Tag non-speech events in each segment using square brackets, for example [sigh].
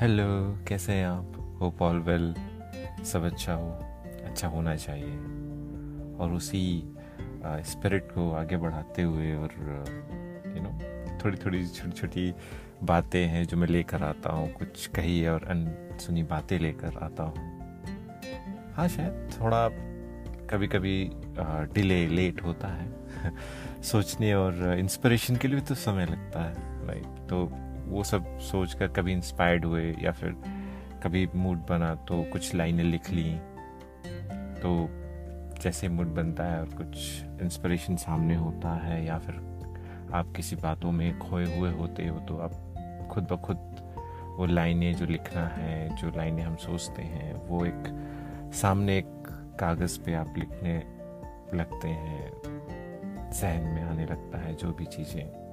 Hello, कैसे हैं आप? Hope all well. सब अच्छा हो। अच्छा होना चाहिए। और उसी स्पिरिट को आगे बढ़ाते हुए और यू नो थोड़ी थोड़ी छोटी छोटी बातें हैं जो मैं लेकर आता हूँ। कुछ कही और अनसुनी बातें लेकर आता हूँ। हाँ शायद थोड़ा कभी कभी डिले लेट होता है। [laughs] सोचने और इंस्पिरेशन के लिए तो समय लगता है राइट तो वो सब सोच कर कभी इंस्पायर्ड हुए या फिर कभी मूड बना तो कुछ लाइनें लिख ली। तो जैसे मूड बनता है और कुछ इंस्पिरेशन सामने होता है या फिर आप किसी बातों में खोए हुए होते हो तो आप खुद ब खुद वो लाइनें जो लिखना है, जो लाइनें हम सोचते हैं, वो एक सामने एक कागज़ पे आप लिखने लगते हैं जहन में आने लगता है, जो भी चीज़ें।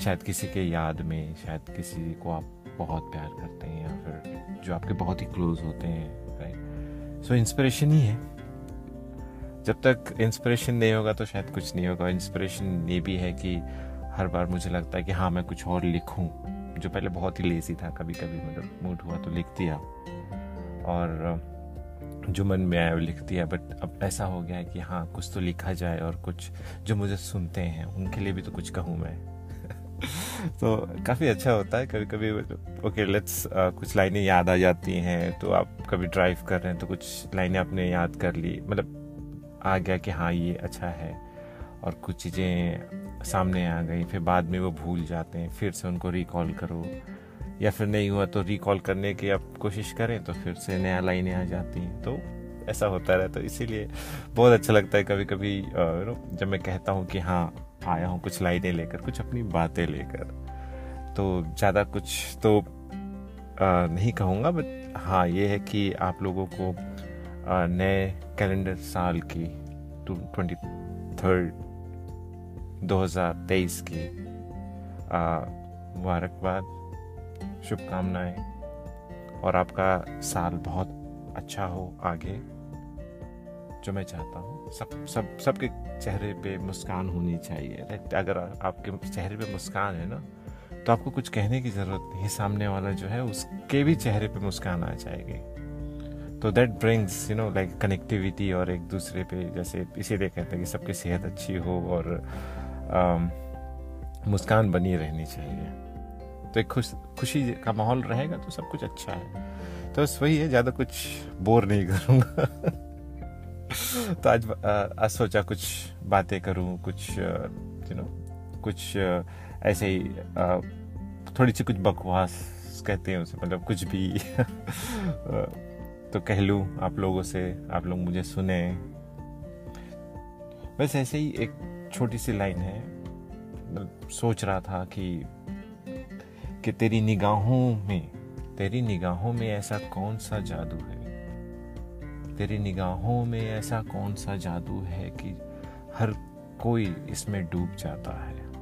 शायद किसी के याद में, शायद किसी को आप बहुत प्यार करते हैं या फिर जो आपके बहुत ही क्लोज होते हैं राइट सो इंस्पिरेशन ही है। जब तक इंस्पिरेशन नहीं होगा तो शायद कुछ नहीं होगा। इंस्पिरेशन ये भी है कि हर बार मुझे लगता है कि हाँ मैं कुछ और लिखूं, जो पहले बहुत ही लेजी था कभी कभी मतलब मूड हुआ तो लिख दिया। और, जो मन में आया वो लिख दिया बट अब ऐसा हो गया है कि हाँ कुछ तो लिखा जाए और कुछ जो मुझे सुनते हैं, उनके लिए भी तो कुछ कहूँ मैं। [laughs] तो काफ़ी अच्छा होता है कभी कभी ओके लेट्स कुछ लाइनें याद आ जाती हैं तो आप कभी ड्राइव कर रहे हैं तो कुछ लाइनें आपने याद कर ली मतलब आ गया कि हाँ ये अच्छा है, और कुछ चीज़ें सामने आ गई, फिर बाद में वो भूल जाते हैं, फिर से उनको रिकॉल करो, या फिर नहीं हुआ तो रिकॉल करने की आप कोशिश करें तो फिर से नया लाइनें आ जाती हैं तो ऐसा होता रहता है, इसीलिए बहुत अच्छा लगता है कभी कभी यू नो जब मैं कहता हूँ कि हाँ आया हूँ कुछ लाइनें लेकर कुछ अपनी बातें लेकर। तो ज़्यादा कुछ तो आ, नहीं कहूँगा बट हाँ ये है कि आप लोगों को नए कैलेंडर साल की टू ट्वेंटी थर्ड दो हज़ार तेईस की मुबारकबाद शुभकामनाएँ। और आपका साल बहुत अच्छा हो आगे। जो मैं चाहता हूँ। सब सब सबके चेहरे पे मुस्कान होनी चाहिए राइट अगर आपके चेहरे पे मुस्कान है ना तो आपको कुछ कहने की ज़रूरत नहीं। सामने वाला जो है उसके भी चेहरे पे मुस्कान आ जाएगी। तो that brings you know like connectivity और एक दूसरे पे जैसे इसीलिए कहते हैं कि सबकी सेहत अच्छी हो और um, मुस्कान बनी रहनी चाहिए। तो एक खुश खुशी का माहौल रहेगा तो सब कुछ अच्छा है। तो बस वही है ज़्यादा कुछ बोर नहीं करूँगा। [laughs] तो आज आज सोचा कुछ बातें करूँ, कुछ यू नो कुछ ऐसे ही थोड़ी सी कुछ बकवास कहते हैं उसे मतलब कुछ भी [laughs] तो कह लूँ आप लोगों से, आप लोग मुझे सुने। बस ऐसे ही एक छोटी सी लाइन है मतलब सोच रहा था कि कि तेरी निगाहों में, तेरी निगाहों में ऐसा कौन सा जादू है? तेरी निगाहों में ऐसा कौन सा जादू है कि हर कोई इसमें डूब जाता है?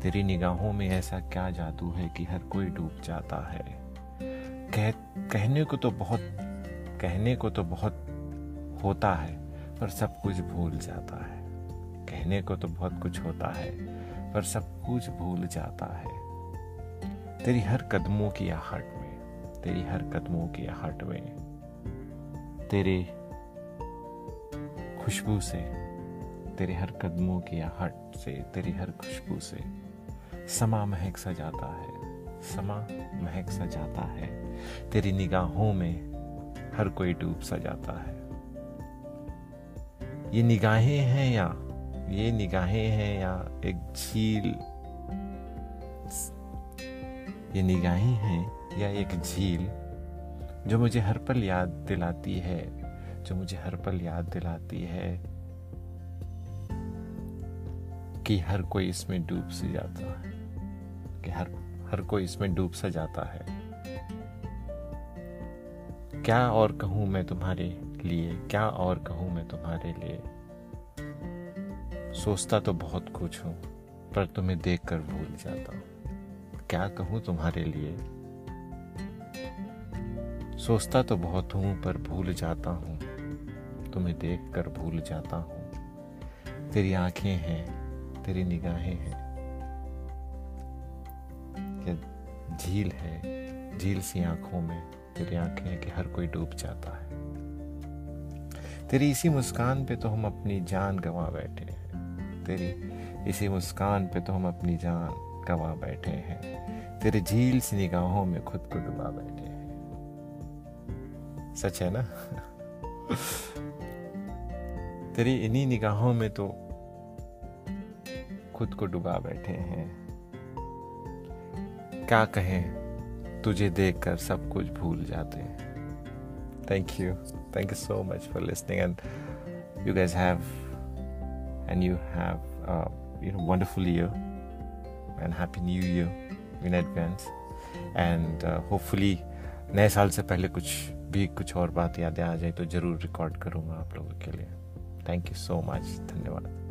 तेरी निगाहों में ऐसा क्या जादू है कि हर कोई डूब जाता है? कह, कहने को तो बहुत, कहने को तो बहुत होता है, पर सब कुछ भूल जाता है। कहने को तो बहुत कुछ होता है, पर सब कुछ भूल जाता है। तेरी हर कदमों की आहट में, तेरी हर कदमों की आहट में। तेरे खुशबू से, तेरे हर कदमों की आहट से, तेरी हर खुशबू से, समा महक सा जाता है, समा महक सा जाता है। तेरी निगाहों में हर कोई डूब सा जाता है। ये निगाहें हैं या, ये निगाहें हैं या एक झील? ये निगाहें हैं या एक झील? जो मुझे हर पल याद दिलाती है, जो मुझे हर पल याद दिलाती है, कि हर कोई इसमें डूब से जाता है, कि हर हर कोई इसमें डूब सा जाता है। क्या और कहूँ मैं तुम्हारे लिए? क्या और कहूँ मैं तुम्हारे लिए? सोचता तो बहुत कुछ हूँ, पर तुम्हें देखकर भूल जाता हूँ। क्या कहूँ तुम्हारे लिए? सोचता तो बहुत हूँ, पर भूल जाता हूँ। तुम्हें देख कर भूल जाता हूँ। तेरी आँखें हैं, तेरी निगाहें हैं। क्या झील है, झील सी आँखों में, तेरी आँखें हैं कि हर कोई डूब जाता है। तेरी इसी मुस्कान पे तो हम अपनी जान गंवा बैठे हैं। तेरी इसी मुस्कान पे तो हम अपनी जान गंवा बैठे हैं। तेरे झील सी निगाहों में खुद को डुबा बैठे सच है ना? तेरी इन्हीं निगाहों में तो खुद को डुबा बैठे हैं। क्या कहें, तुझे देखकर सब कुछ भूल जाते हैं। Thank you thank you so much for listening and you guys have and you have you know wonderful year and happy new year in advance and hopefully नए साल से पहले कुछ भी कुछ और बात यादें आ जाए तो ज़रूर रिकॉर्ड करूँगा आप लोगों के लिए। थैंक यू सो मच धन्यवाद।